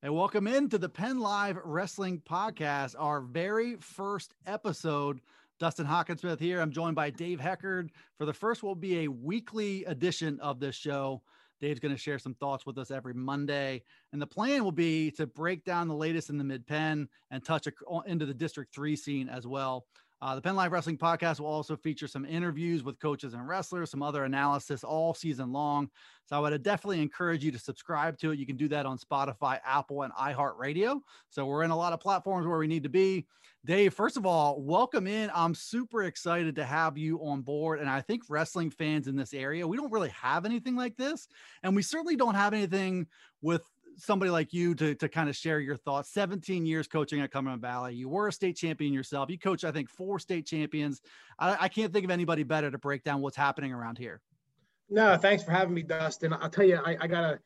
And welcome into the Penn Live Wrestling Podcast, our very first episode. Dustin Hockensmith here. I'm joined by Dave Heckard. For the first, will be a weekly edition of this show. Dave's going to share some thoughts with us every Monday. And the plan will be to break down the latest in the mid Penn and touch into the District 3 scene as well. Uh, the Penn Live Wrestling Podcast will also feature some interviews with coaches and wrestlers, some other analysis all season long. So I would definitely encourage you to subscribe to it. You can do that on Spotify, Apple, and iHeartRadio. So we're in a lot of platforms where we need to be. Dave, first of all, welcome in. I'm super excited to have you on board. And I think wrestling fans in this area, we don't really have anything like this. And we certainly don't have anything with somebody like you to, to kind of share your thoughts. 17 years coaching at Cumberland Valley. You were a state champion yourself. You coach, I think, four state champions. I, I can't think of anybody better to break down what's happening around here. No, thanks for having me, Dustin. I'll tell you, I, I gotta.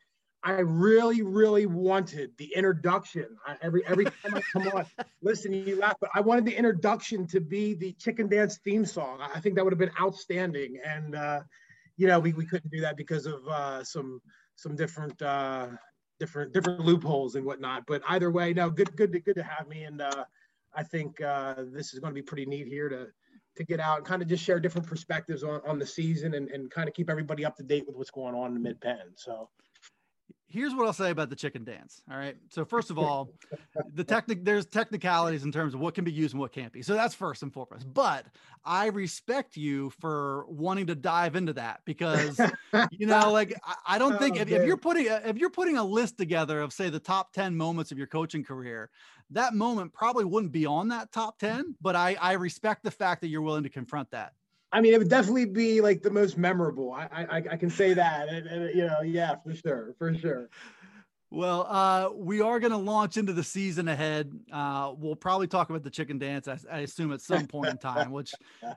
I really, really wanted the introduction. I, every every time I come on, listen, you laugh, but I wanted the introduction to be the chicken dance theme song. I think that would have been outstanding. And uh, you know, we, we couldn't do that because of uh, some some different uh, different different loopholes and whatnot. But either way, no, good good to good to have me, and uh, I think uh, this is going to be pretty neat here to to get out and kind of just share different perspectives on, on the season and, and kind of keep everybody up to date with what's going on in the mid Penn. So here's what I'll say about the chicken dance. All right. So first of all, the technic there's technicalities in terms of what can be used and what can't be. So that's first and foremost. But I respect you for wanting to dive into that because you know, like I, I don't think oh, if, if, you're putting a, if you're putting a list together of say the top 10 moments of your coaching career, that moment probably wouldn't be on that top 10. But I, I respect the fact that you're willing to confront that. I mean, it would definitely be like the most memorable. I I, I can say that, and, and, you know, yeah, for sure, for sure. Well, uh, we are going to launch into the season ahead. Uh, we'll probably talk about the chicken dance, I, I, assume, at some point in time. Which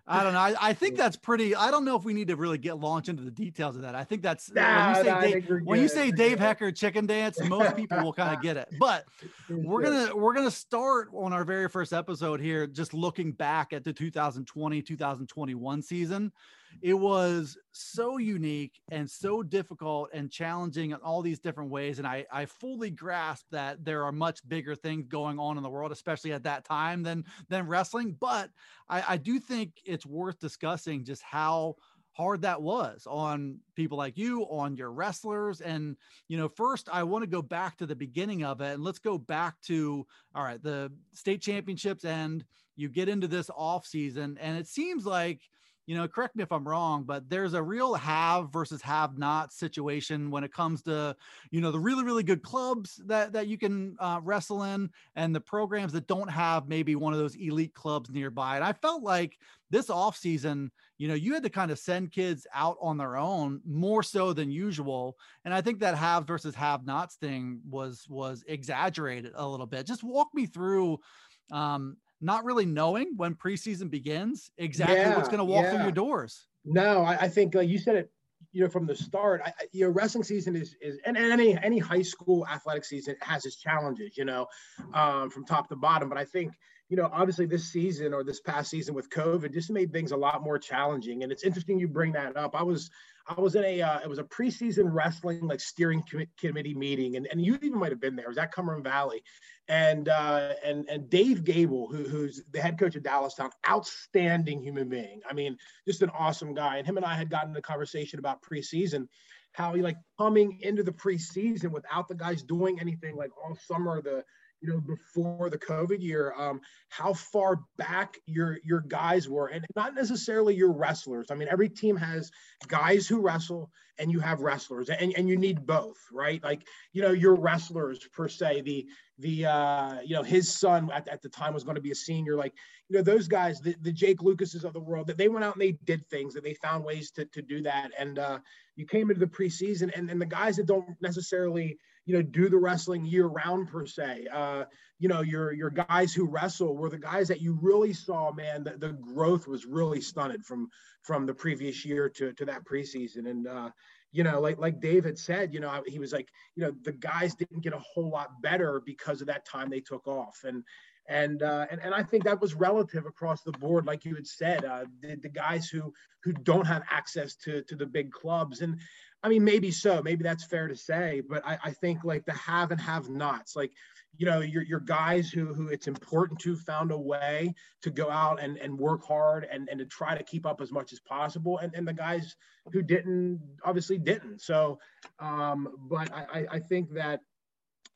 I don't know. I, I, think that's pretty. I don't know if we need to really get launch into the details of that. I think that's nah, when you say, nah, Dave, when you say Dave Heckard chicken dance, most people will kind of get it. But we're gonna we're gonna start on our very first episode here, just looking back at the 2020 2021 season it was so unique and so difficult and challenging in all these different ways. And I, I fully grasp that there are much bigger things going on in the world, especially at that time than than wrestling. But I, I do think it's worth discussing just how hard that was on people like you, on your wrestlers. And, you know, first, I want to go back to the beginning of it and let's go back to, all right, the state championships and you get into this off season and it seems like you know, correct me if I'm wrong, but there's a real have versus have not situation when it comes to, you know, the really, really good clubs that, that you can uh, wrestle in and the programs that don't have maybe one of those elite clubs nearby. And I felt like this off season, you know, you had to kind of send kids out on their own more so than usual. And I think that have versus have nots thing was, was exaggerated a little bit. Just walk me through um, not really knowing when preseason begins exactly yeah, what's going to walk yeah. through your doors. No, I, I think like you said it, you know, from the start, I, you know, wrestling season is, is and, and any any high school athletic season has its challenges, you know, um, from top to bottom. But I think, you know, obviously this season or this past season with COVID just made things a lot more challenging. And it's interesting you bring that up. I was I was in a uh, it was a preseason wrestling like steering committee meeting, and, and you even might have been there. It was at Cumberland Valley, and uh, and and Dave Gable, who, who's the head coach of Dallastown, outstanding human being. I mean, just an awesome guy. And him and I had gotten a conversation about preseason, how he like coming into the preseason without the guys doing anything like all summer the you know, before the COVID year, um, how far back your your guys were, and not necessarily your wrestlers. I mean, every team has guys who wrestle, and you have wrestlers, and, and you need both, right? Like, you know, your wrestlers per se. The the uh, you know his son at, at the time was going to be a senior. Like, you know, those guys, the, the Jake Lucases of the world, that they went out and they did things, that they found ways to to do that, and uh, you came into the preseason, and and the guys that don't necessarily you know do the wrestling year round per se uh, you know your your guys who wrestle were the guys that you really saw man the, the growth was really stunted from from the previous year to to that preseason. And uh, you know like like david said you know he was like you know the guys didn't get a whole lot better because of that time they took off. And and uh, and, and I think that was relative across the board, like you had said. Uh, the, the guys who who don't have access to to the big clubs, and I mean, maybe so. Maybe that's fair to say. But I, I think like the have and have nots, like, you know, your, your guys who, who it's important to found a way to go out and, and work hard and, and to try to keep up as much as possible. And, and the guys who didn't obviously didn't. So, um, but I, I think that,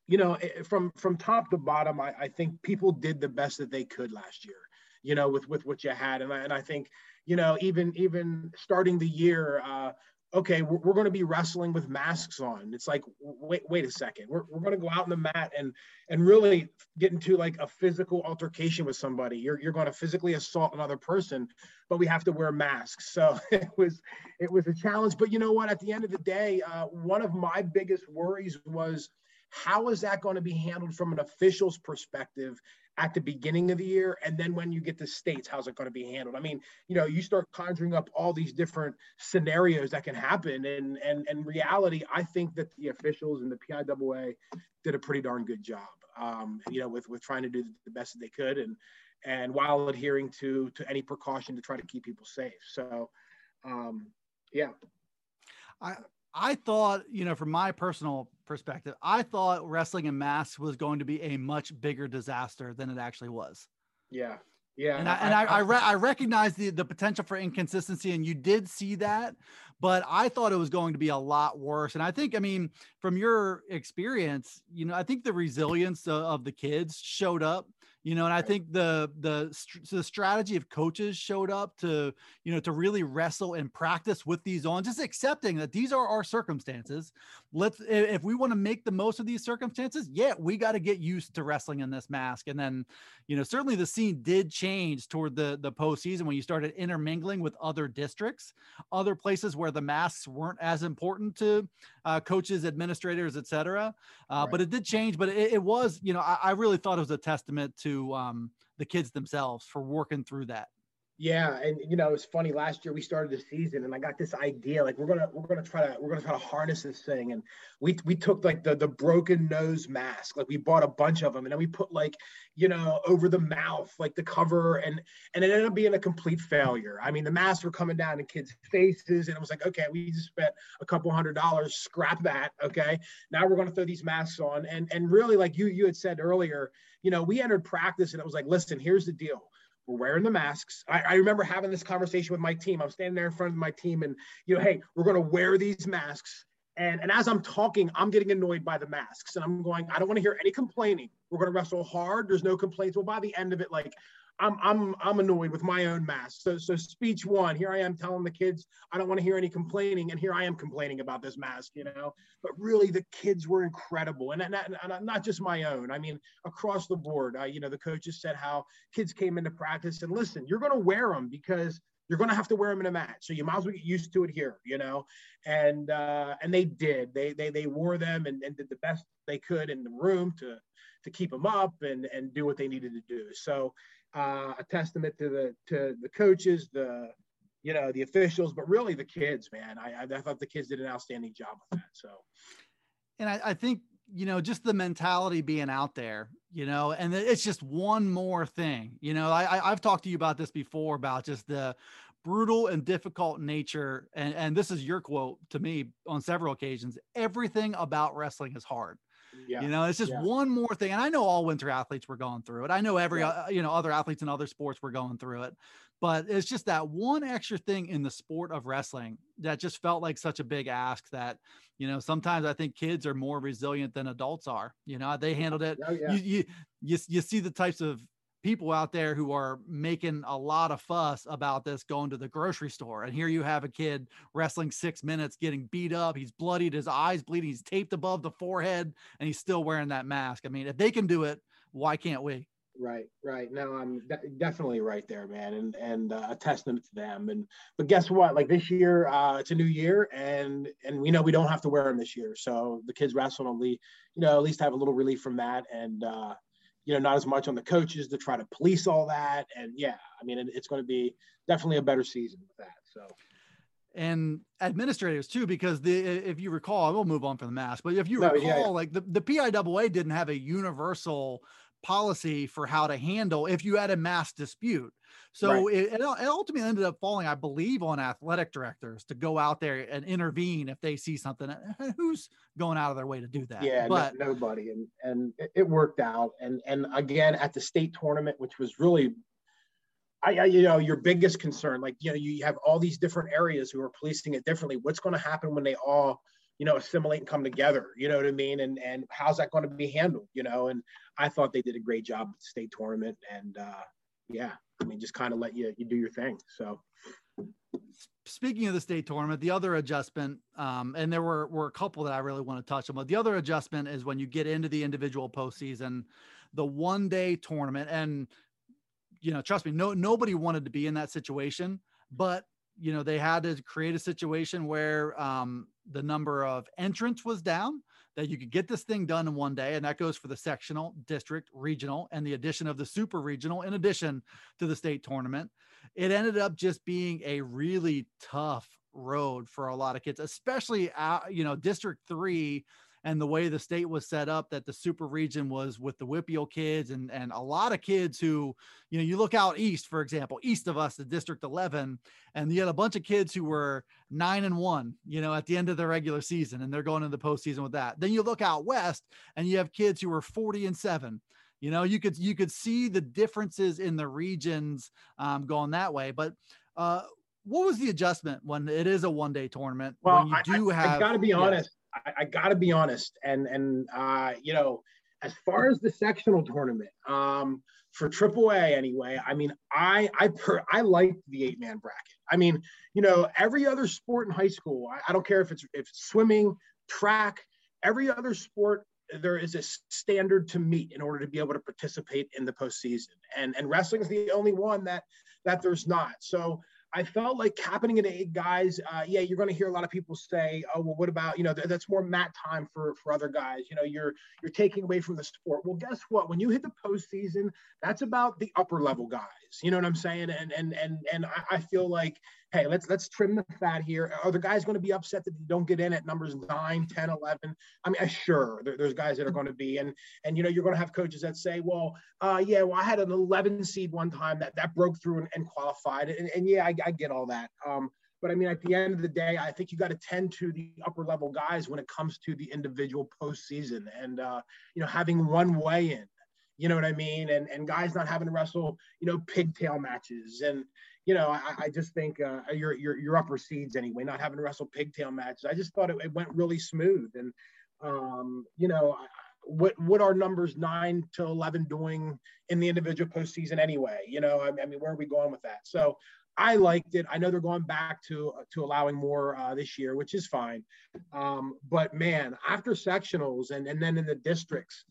you know, from, from top to bottom, I, I think people did the best that they could last year, you know, with, with what you had. And I, and I think, you know, even, even starting the year, uh, okay, we're, we're going to be wrestling with masks on. It's like, wait, wait a second. We're, we're going to go out on the mat and and really get into like a physical altercation with somebody. You're, you're going to physically assault another person, but we have to wear masks. So it was it was a challenge. But you know what? At the end of the day, uh, one of my biggest worries was how is that going to be handled from an official's perspective at the beginning of the year? And then when you get to states how's it going to be handled? I mean you know you start conjuring up all these different scenarios that can happen. And and and reality i think that the officials and the piwa did a pretty darn good job um, you know with with trying to do the best that they could and and while adhering to to any precaution to try to keep people safe. So um, yeah. I I thought, you know, from my personal perspective, I thought wrestling in masks was going to be a much bigger disaster than it actually was. Yeah. Yeah. And I, and I, I, I, re- I recognize the, the potential for inconsistency, and you did see that, but I thought it was going to be a lot worse. And I think, I mean, from your experience, you know, I think the resilience of, of the kids showed up you know and i think the the the strategy of coaches showed up to you know to really wrestle and practice with these on just accepting that these are our circumstances. Let's if we want to make the most of these circumstances yeah we got to get used to wrestling in this mask. And then you know certainly the scene did change toward the the postseason when you started intermingling with other districts other places where the masks weren't as important to uh, coaches administrators etc uh, right. but it did change but it, it was you know I, I really thought it was a testament to to um, the kids themselves for working through that. Yeah, and you know it's funny. Last year we started the season, and I got this idea like we're gonna we're gonna try to we're gonna try to harness this thing, and we we took like the the broken nose mask, like we bought a bunch of them, and then we put like you know over the mouth like the cover, and and it ended up being a complete failure. I mean the masks were coming down in kids' faces, and it was like okay, we just spent a couple hundred dollars, scrap that. Okay, now we're gonna throw these masks on, and and really like you you had said earlier, you know we entered practice, and it was like listen, here's the deal we're wearing the masks. I, I, remember having this conversation with my team. I'm standing there in front of my team, and you know, hey, we're going to wear these masks. And, and as I'm talking, I'm getting annoyed by the masks, and I'm going, I don't want to hear any complaining. We're going to wrestle hard. There's no complaints. Well, by the end of it, like I'm I'm I'm annoyed with my own mask. So so speech one, here I am telling the kids I don't want to hear any complaining, and here I am complaining about this mask, you know. But really, the kids were incredible, and, and, and not just my own. I mean, across the board, uh, you know, the coaches said how kids came into practice and listen, you're going to wear them because you're going to have to wear them in a match, so you might as well get used to it here, you know. And uh, and they did. They they they wore them and, and did the best they could in the room to to keep them up and and do what they needed to do. So uh, a testament to the to the coaches, the you know the officials, but really the kids, man. I, I thought the kids did an outstanding job with that. So, and I, I think you know just the mentality being out there, you know, and it's just one more thing. You know, I, I've talked to you about this before about just the brutal and difficult nature and and this is your quote to me on several occasions everything about wrestling is hard Yeah. You know, it's just Yeah. one more thing. And I know all winter athletes were going through it. I know every, Yeah. uh, you know, other athletes in other sports were going through it. But it's just that one extra thing in the sport of wrestling that just felt like such a big ask that, you know, sometimes I think kids are more resilient than adults are. You know, they handled it. Oh, yeah. You, you, you, you see the types of people out there who are making a lot of fuss about this going to the grocery store. And here you have a kid wrestling six minutes, getting beat up. He's bloodied, his eyes bleeding, he's taped above the forehead, and he's still wearing that mask. I mean, if they can do it, why can't we? Right, right. No, I'm de- definitely right there, man, and and uh, a testament to them. And but guess what? Like this year, uh, it's a new year, and and we know we don't have to wear them this year. So the kids wrestling least, you know, at least have a little relief from that, and uh, you know, not as much on the coaches to try to police all that. And yeah, I mean, it, it's going to be definitely a better season with that. So and administrators too, because the if you recall, we'll move on from the mask, but if you No, recall, yeah, yeah. like the, the PIAA didn't have a universal policy for how to handle if you had a mass dispute. So Right. it, it ultimately ended up falling, I believe, on athletic directors to go out there and intervene if they see something. Who's going out of their way to do that? yeah, no- nobody, and and it, it worked out. And and again at the state tournament, which was really, I, I you know your biggest concern, like you know you have all these different areas who are policing it differently. What's going to happen when they all you know assimilate and come together? You know what I mean? And and how's that going to be handled? You know, and I thought they did a great job at the state tournament, and uh, yeah, I mean just kind of let you you do your thing. So speaking of the state tournament, the other adjustment, um, and there were were a couple that I really want to touch on, but the other adjustment is when you get into the individual postseason, the one day tournament, and you know, trust me, no nobody wanted to be in that situation, but you know they had to create a situation where um, the number of entrants was down that you could get this thing done in one day and that goes for the sectional district regional and the addition of the super regional in addition to the state tournament. It ended up just being a really tough road for a lot of kids, especially uh, you know District Three and the way the state was set up. That the super region was with the WPIAL kids and and a lot of kids who you know you look out east, for example, east of us, the District Eleven, and you had a bunch of kids who were nine and one, you know, at the end of the regular season, and they're going into the postseason with that. Then you look out west, and you have kids who were forty and seven you know you could you could see the differences in the regions um, going that way but uh, what was the adjustment when it is a one day tournament well, when you I, do I, have I got to be honest. I, I got to be honest, and and uh, you know, as far as the sectional tournament, um, for AAA anyway, I mean, I I per, I liked the eight man bracket. I mean, you know, every other sport in high school, I, I don't care if it's if it's swimming, track, every other sport there is a standard to meet in order to be able to participate in the postseason. And and wrestling is the only one that that there's not. So I felt like capping it eight guys. Uh, yeah, you're going to hear a lot of people say, "Oh, well, what about you know th- that's more mat time for for other guys." You know, you're you're taking away from the sport. Well, guess what? When you hit the postseason, that's about the upper level guys. You know what I'm saying? And and and and I, feel like, hey, let's let's trim the fat here. Are the guys going to be upset that they don't get in at numbers 9, 10, 11? I mean, sure, there, there's guys that are going to be, and and you know, you're going to have coaches that say, well, uh, yeah, well, I had an 11 seed one time that that broke through and, and qualified, and, and yeah, I, I get all that. Um, but I mean, at the end of the day, I think you got to tend to the upper level guys when it comes to the individual postseason, and uh, you know, having one way in. You know what I mean? And and guys not having to wrestle, you know, pigtail matches, and you know, I, I just think uh, your your your upper seeds anyway, not having to wrestle pigtail matches. I just thought it, it went really smooth, and um, you know, what what are numbers nine to eleven doing in the individual postseason anyway? You know, I, I mean, where are we going with that? So I liked it. I know they're going back to to allowing more uh, this year, which is fine. Um, but man, after sectionals and and then in the districts,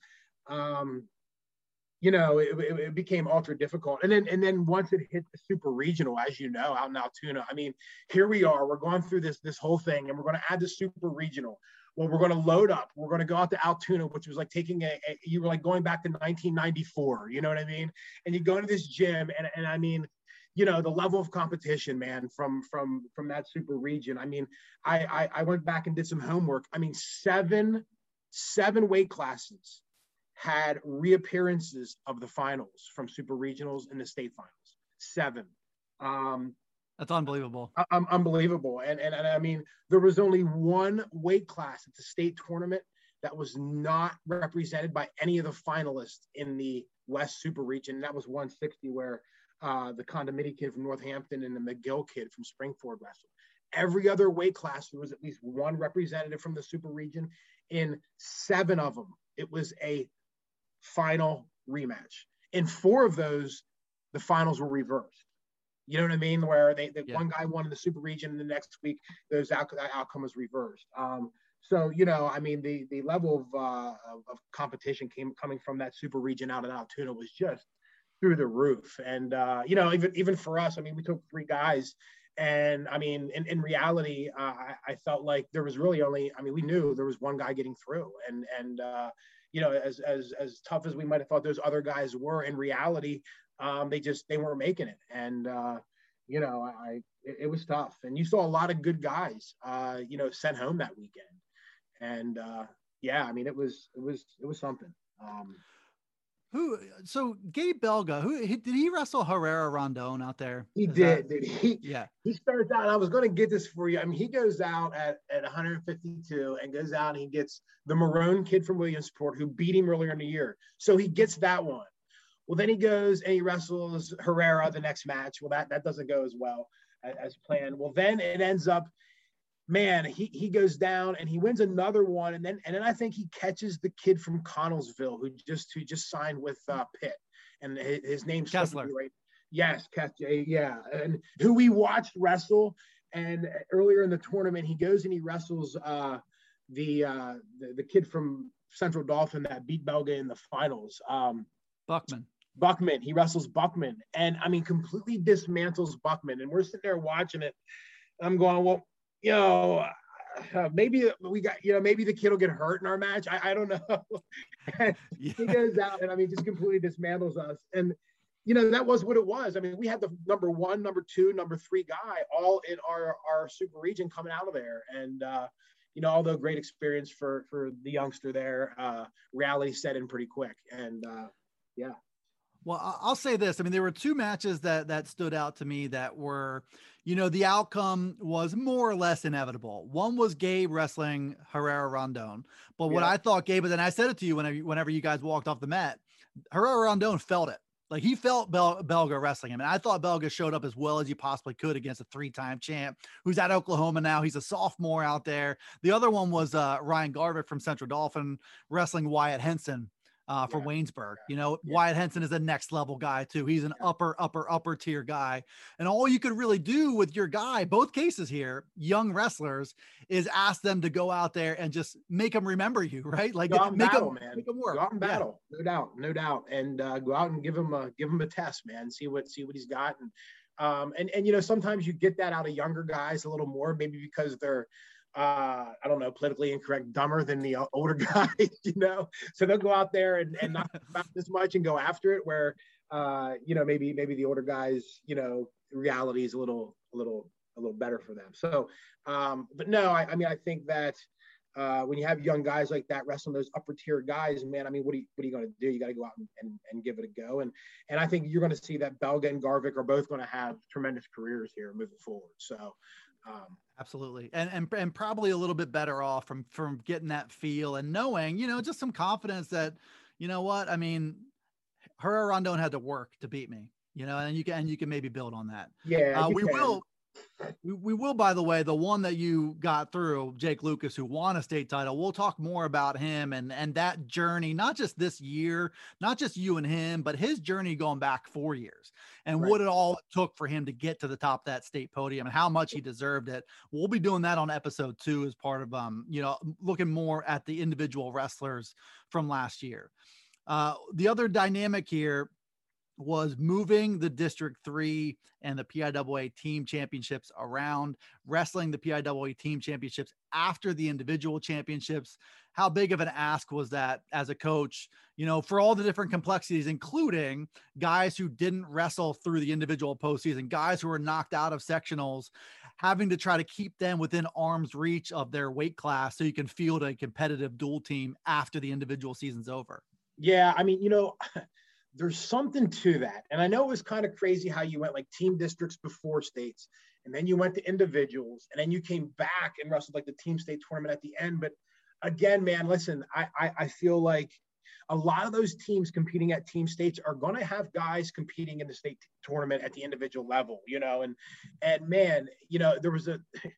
um, you know, it, it, became ultra difficult. And then and then once it hit the super regional, as you know, out in Altoona, I mean, here we are. We're going through this this whole thing, and we're going to add the super regional. Well, we're going to load up. We're going to go out to Altoona, which was like taking a, a you were like going back to 1994. You know what I mean? And you go into this gym, and and I mean, you know the level of competition man from from from that super region i mean I, I i went back and did some homework i mean seven seven weight classes had reappearances of the finals from super regionals and the state finals seven um that's unbelievable um, unbelievable and, and and i mean there was only one weight class at the state tournament that was not represented by any of the finalists in the West Super Region. That was 160, where uh, the Condomini kid from Northampton and the McGill kid from Springford wrestled. Every other weight class, there was at least one representative from the Super Region. In seven of them, it was a final rematch. In four of those, the finals were reversed. You know what I mean? Where they, they yeah. one guy won in the super region, and the next week those out, that outcome was reversed. Um, so you know, I mean, the the level of, uh, of, competition came coming from that super region out in Altoona was just through the roof. And uh, you know, even even for us, I mean, we took three guys, and I mean, in, in reality, uh, I, I, felt like there was really only, I mean, we knew there was one guy getting through, and and uh, you know, as as as tough as we might have thought those other guys were, in reality, um, they just they weren't making it, and uh, you know, I it, it, was tough, and you saw a lot of good guys, uh, you know, sent home that weekend, and uh, yeah, I mean, it was it was it was something. Um, who? Uh, so Gabe Belga, who did he wrestle Herrera Rondon out there? He Is did. That, he? Yeah. He starts out. I was going to get this for you. I mean, he goes out at at 152 and goes out and he gets the Maroon kid from Williamsport who beat him earlier in the year. So he gets that one. Well, then he goes and he wrestles Herrera the next match. Well, that that doesn't go as well as, as planned. Well, then it ends up man, he he goes down and he wins another one, and then and then I think he catches the kid from Connellsville who just who just signed with uh, Pitt, and his, his name's Kessler. Right? Yes, Kessler. Yeah, and who we watched wrestle. And earlier in the tournament, he goes and he wrestles uh, the, uh, the the kid from Central Dauphin that beat Belga in the finals. Um, Buckman. Buckman. He wrestles Buckman, and I mean, completely dismantles Buckman. And we're sitting there watching it. I'm going, well, you know, uh, maybe we got, you know, maybe the kid will get hurt in our match. I, I don't know. yeah. He goes out and I mean, just completely dismantles us. And, you know, that was what it was. I mean, we had the number one, number two, number three guy all in our, our super region coming out of there. And, uh, you know, although great experience for, for the youngster there, uh, reality set in pretty quick. And, uh, yeah. Well, I'll say this. I mean, there were two matches that that stood out to me that were, you know, the outcome was more or less inevitable. One was Gabe wrestling Herrera Rondon, but what I thought Gabe, and I said it to you whenever whenever you guys walked off the mat, Herrera Rondon felt it. Like he felt Bel- Belga wrestling him, and I thought Belga showed up as well as he possibly could against a three-time champ who's at Oklahoma now. He's a sophomore out there. The other one was uh, Ryan Garvik from Central Dauphin wrestling Wyatt Henson uh, for yeah. Waynesburg. You know, yeah. Wyatt Henson is a next level guy too. He's an yeah. upper, upper, upper tier guy. And all you could really do with your guy, both cases here, young wrestlers, is ask them to go out there and just make them remember you, right? Like make battle, them, man. Make them work. Go out and battle, no doubt, no doubt, and uh, go out and give him a give him a test, man. See what see what he's got and. Um, and and you know sometimes you get that out of younger guys a little more maybe because they're uh, I don't know, politically incorrect, dumber than the older guys, you know. So they'll go out there and, and not about this much and go after it. Where uh, you know maybe maybe the older guys, you know, reality is a little a little a little better for them. So, um, but no, I, I mean I think that. Uh, when you have young guys like that wrestling those upper tier guys, man, I mean, what are you, what are you going to do? You got to go out and, and, and, give it a go. And, and I think you're going to see that Belga and Garvik are both going to have tremendous careers here moving forward. So, um, Absolutely, and and and probably a little bit better off from from getting that feel and knowing, you know, just some confidence that, you know what, I mean, Herrera Rondon had to work to beat me, you know, and you can and you can maybe build on that. Yeah, uh, we can. will we, we will, by the way, the one that you got through, Jake Lucas, who won a state title. We'll talk more about him and and that journey, not just this year, not just you and him, but his journey going back four years and right. what it all took for him to get to the top of that state podium and how much he deserved it. We'll be doing that on episode two as part of um, you know, looking more at the individual wrestlers from last year. Uh, the other dynamic here was moving the District 3 and the PIAA team championships around, wrestling the PIAA team championships after the individual championships. How big of an ask was that as a coach, you know, for all the different complexities, including guys who didn't wrestle through the individual postseason, guys who were knocked out of sectionals, having to try to keep them within arm's reach of their weight class so you can field a competitive dual team after the individual season's over? Yeah, I mean, you know, there's something to that. And I know it was kind of crazy how you went like team districts before states, and then you went to individuals, and then you came back and wrestled like the team state tournament at the end. But again, man, listen, I, I, I feel like a lot of those teams competing at team states are going to have guys competing in the state tournament at the individual level, you know, and, and man, you know, there was a,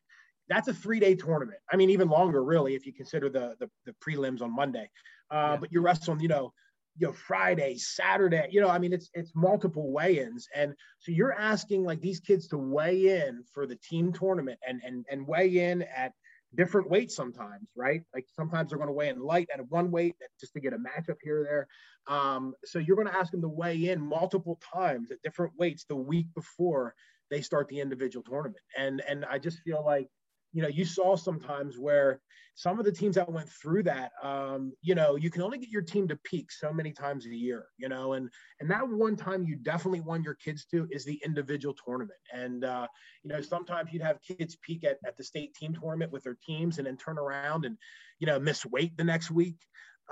that's a three day tournament. I mean, even longer really, if you consider the, the, the prelims on Monday, uh, yeah. but you're wrestling, you know, you know, Friday, Saturday, you know, I mean, it's, it's multiple weigh-ins. And so you're asking like these kids to weigh in for the team tournament and, and, and weigh in at different weights sometimes, right? Like sometimes they're going to weigh in light at one weight just to get a matchup here or there. Um, so you're going to ask them to weigh in multiple times at different weights the week before they start the individual tournament. And and I just feel like you know, you saw sometimes where some of the teams that went through that, um, you know, you can only get your team to peak so many times a year, you know, and and that one time you definitely won your kids to is the individual tournament. And uh, you know, sometimes you'd have kids peak at, at the state team tournament with their teams and then turn around and, you know, miss weight the next week.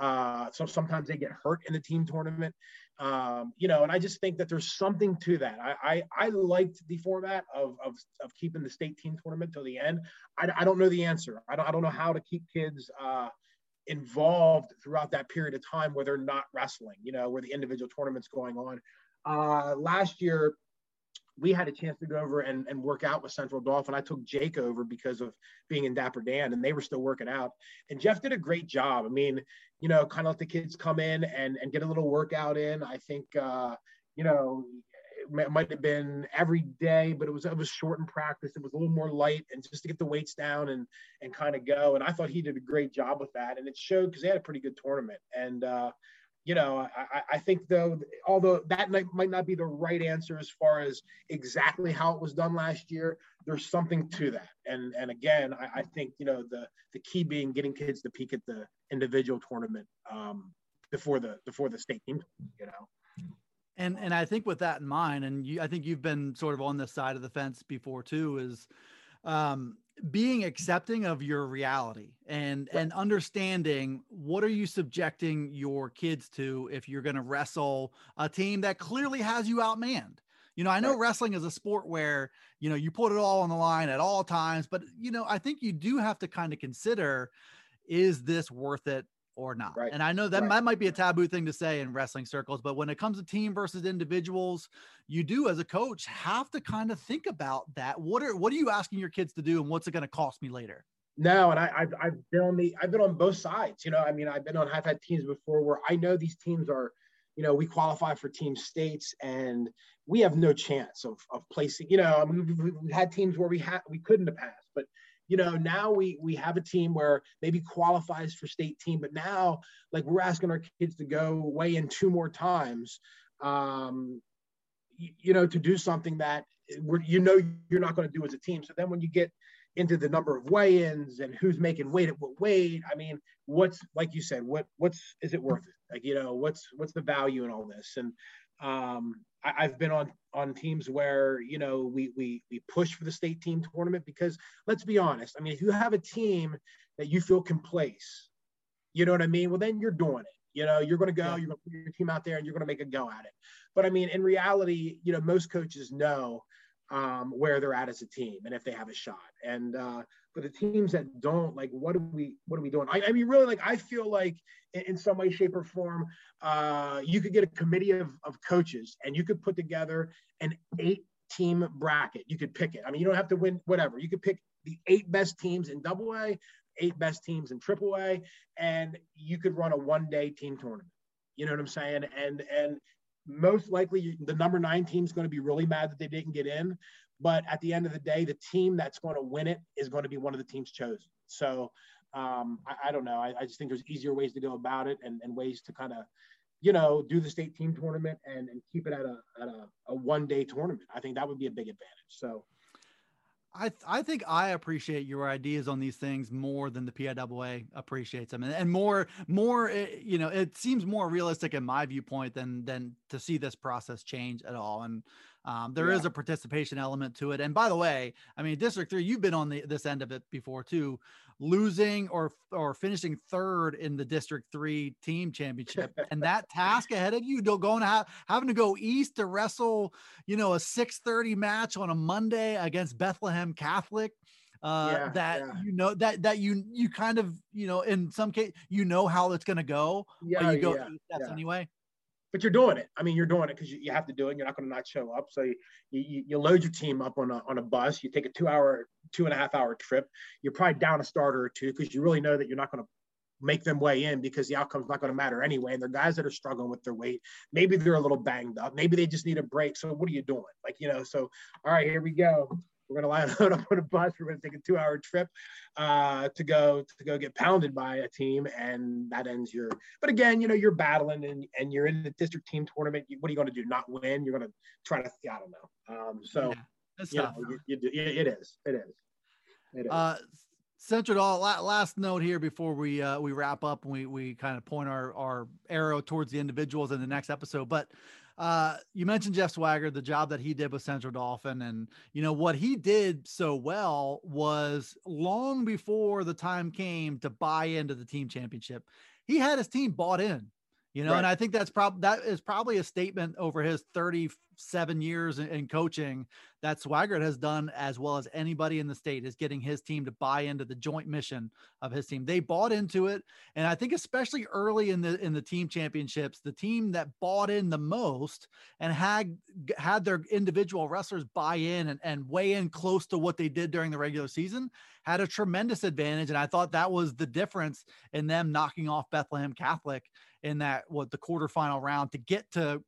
Uh, so sometimes they get hurt in the team tournament. Um, you know, and I just think that there's something to that. I I, I liked the format of, of, of keeping the state team tournament till the end. I, I don't know the answer. I don't I don't know how to keep kids uh, involved throughout that period of time where they're not wrestling. You know, where the individual tournaments going on. Uh, last year, we had a chance to go over and, and work out with Central Dauphin. I took Jake over because of being in Dapper Dan, and they were still working out. And Jeff did a great job. I mean, you know, kind of let the kids come in and, and get a little workout in. I think, uh, you know, it might have been every day, but it was it was short in practice. It was a little more light, and just to get the weights down and and kind of go. And I thought he did a great job with that, and it showed because they had a pretty good tournament. And uh, you know, I, I think though, although that might not be the right answer as far as exactly how it was done last year, there's something to that. And and again, I, I think you know the the key being getting kids to peak at the individual tournament um, before the before the state team, you know. And and I think with that in mind, and you, I think you've been sort of on this side of the fence before too, is um, being accepting of your reality and right. and understanding what are you subjecting your kids to if you're going to wrestle a team that clearly has you outmanned you know i know right. wrestling is a sport where you know you put it all on the line at all times but you know i think you do have to kind of consider is this worth it or not. Right. And I know that, right. that might be a taboo thing to say in wrestling circles, but when it comes to team versus individuals, you do as a coach have to kind of think about that. What are what are you asking your kids to do and what's it going to cost me later? No, and I, have I've been on the I've been on both sides. You know, I mean, I've been on I've had teams before where I know these teams are, you know, we qualify for team states and we have no chance of of placing. You know, I mean, we've, we've had teams where we had we couldn't have passed, but you know now we we have a team where maybe qualifies for state team but now like we're asking our kids to go weigh in two more times um you, you know to do something that you know you're not going to do as a team so then when you get into the number of weigh-ins and who's making weight at what weight i mean what's like you said what what's is it worth it like you know what's what's the value in all this and um I, have been on on teams where you know we we we push for the state team tournament because let's be honest. I mean, if you have a team that you feel can place, you know what I mean. Well, then you're doing it. You know, you're going to go. You're going to put your team out there, and you're going to make a go at it. But I mean, in reality, you know, most coaches know um, where they're at as a team and if they have a shot. And uh, for the teams that don't, like, what are we what are we doing? I, I mean, really, like, I feel like in, in some way, shape, or form, uh, you could get a committee of, of coaches and you could put together an eight team bracket. You could pick it. I mean, you don't have to win whatever. You could pick the eight best teams in double A, eight best teams in triple A, and you could run a one day team tournament. You know what I'm saying? And and most likely the number nine team is going to be really mad that they didn't get in. But at the end of the day, the team that's going to win it is going to be one of the teams chosen. So um, I, I, don't know. I, I, just think there's easier ways to go about it and, and ways to kind of, you know, do the state team tournament and, and keep it at a, at a, a one day tournament. I think that would be a big advantage. So I th- I think I appreciate your ideas on these things more than the PIAA appreciates them, and, and more more eh, you know it seems more realistic in my viewpoint than than to see this process change at all. And um, there yeah. is a participation element to it. And by the way, I mean District Three, you've been on the this end of it before too losing or or finishing third in the District Three team championship, and that task ahead of you, going to have having to go east to wrestle, you know, a six thirty match on a Monday against Bethlehem Catholic. uh, yeah, that yeah. you know that that you you kind of you know in some case you know how it's going to go. Yeah, you go yeah, steps anyway. But you're doing it. I mean, you're doing it because you, you have to do it. You're not going to not show up. So you, you, you load your team up on a on a bus. You take a two hour, two and a half hour trip. You're probably down a starter or two because you really know that you're not going to make them weigh in because the outcome's not going to matter anyway. And they're guys that are struggling with their weight. Maybe they're a little banged up. Maybe they just need a break. So what are you doing? Like, you know, so all right, here we go. We're going to line up on a bus. We're going to take a two-hour trip uh, to go to go get pounded by a team, and that ends your. But again, you know, you're battling and, and you're in the district team tournament. What are you going to do? Not win? You're going to try to. I don't know. Um, so, yeah, you know, you, you, it is. It is. It is. Uh, Central All last note here before we uh, we wrap up and we we kind of point our our arrow towards the individuals in the next episode. But uh, you mentioned Jeff Swaggart, the job that he did with Central Dauphin, and you know what he did so well was long before the time came to buy into the team championship. He had his team bought in, you know, right. and I think that's probably that is probably a statement over his 37 years in, in coaching that Swaggart has done as well as anybody in the state is getting his team to buy into the joint mission of his team. They bought into it, and I think especially early in the in the team championships, the team that bought in the most and had had their individual wrestlers buy in and, and weigh in close to what they did during the regular season had a tremendous advantage. And I thought that was the difference in them knocking off Bethlehem Catholic in that what the quarterfinal round to get to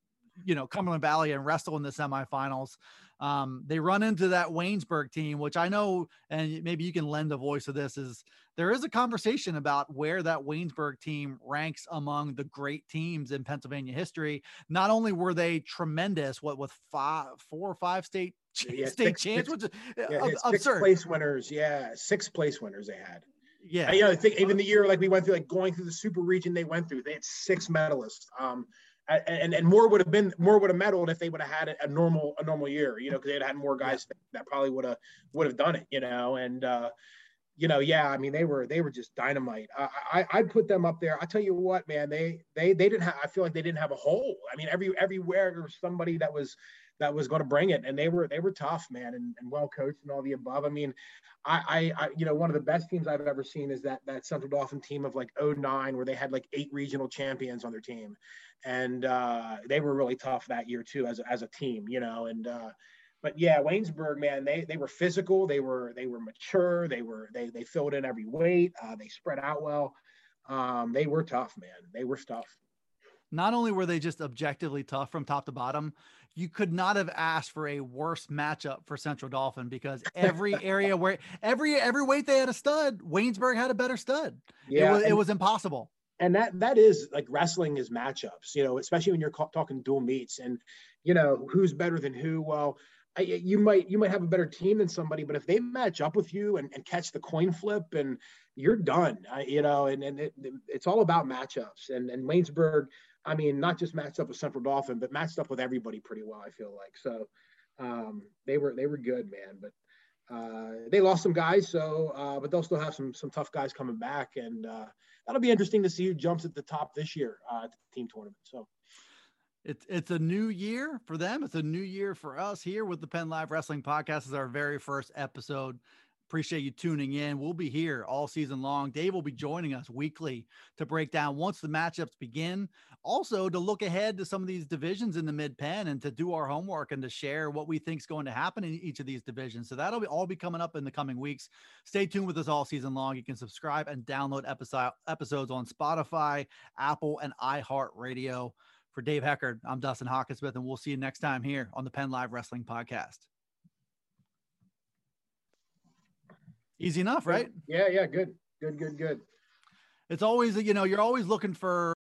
you know Cumberland Valley and wrestle in the semifinals. Um, they run into that Waynesburg team, which I know, and maybe you can lend a voice to this. Is there is a conversation about where that Waynesburg team ranks among the great teams in Pennsylvania history. Not only were they tremendous, what with five, four or five state yeah, state champs, which is yeah, absurd. place winners, yeah, six place winners they had. Yeah, I, you know, I think even the year like we went through, like going through the super region they went through, they had six medalists. Um, and and more would have been more would have medaled if they would have had a normal a normal year, you know, because they'd had more guys that probably would have would have done it, you know, and uh, you know, yeah, I mean, they were they were just dynamite. I, I I'd put them up there. I tell you what, man, they they they didn't have. I feel like they didn't have a hole. I mean, every everywhere there was somebody that was that was going to bring it, and they were they were tough, man, and, and well coached and all the above. I mean, I, I, I you know one of the best teams I've ever seen is that that Central Dauphin team of like 09 where they had like eight regional champions on their team, and uh, they were really tough that year too as as a team, you know, and. Uh, but yeah, Waynesburg, man, they they were physical, they were they were mature, they were they they filled in every weight, uh, they spread out well. Um, they were tough, man. They were tough. Not only were they just objectively tough from top to bottom, you could not have asked for a worse matchup for Central Dauphin because every area where every every weight they had a stud, Waynesburg had a better stud. Yeah, it was, it was impossible. And that that is like wrestling is matchups, you know, especially when you're ca- talking dual meets and you know who's better than who. Well, I, you might you might have a better team than somebody, but if they match up with you and, and catch the coin flip, and you're done, I, you know. And and it, it's all about matchups. And and Waynesburg, I mean, not just matched up with Central Dauphin, but matched up with everybody pretty well. I feel like so. Um, they were they were good, man. But uh, they lost some guys, so uh, but they'll still have some some tough guys coming back, and uh, that'll be interesting to see who jumps at the top this year uh, at the team tournament. So. It's it's a new year for them. It's a new year for us here with the Penn Live Wrestling Podcast. This is our very first episode. Appreciate you tuning in. We'll be here all season long. Dave will be joining us weekly to break down once the matchups begin. Also to look ahead to some of these divisions in the mid Penn and to do our homework and to share what we think is going to happen in each of these divisions. So that'll be all be coming up in the coming weeks. Stay tuned with us all season long. You can subscribe and download episode episodes on Spotify, Apple, and iHeartRadio. For Dave Heckard, I'm Dustin Hockensmith, and we'll see you next time here on the Penn Live Wrestling Podcast. Easy enough, right? Yeah, yeah, good, good, good, good. It's always, you know, you're always looking for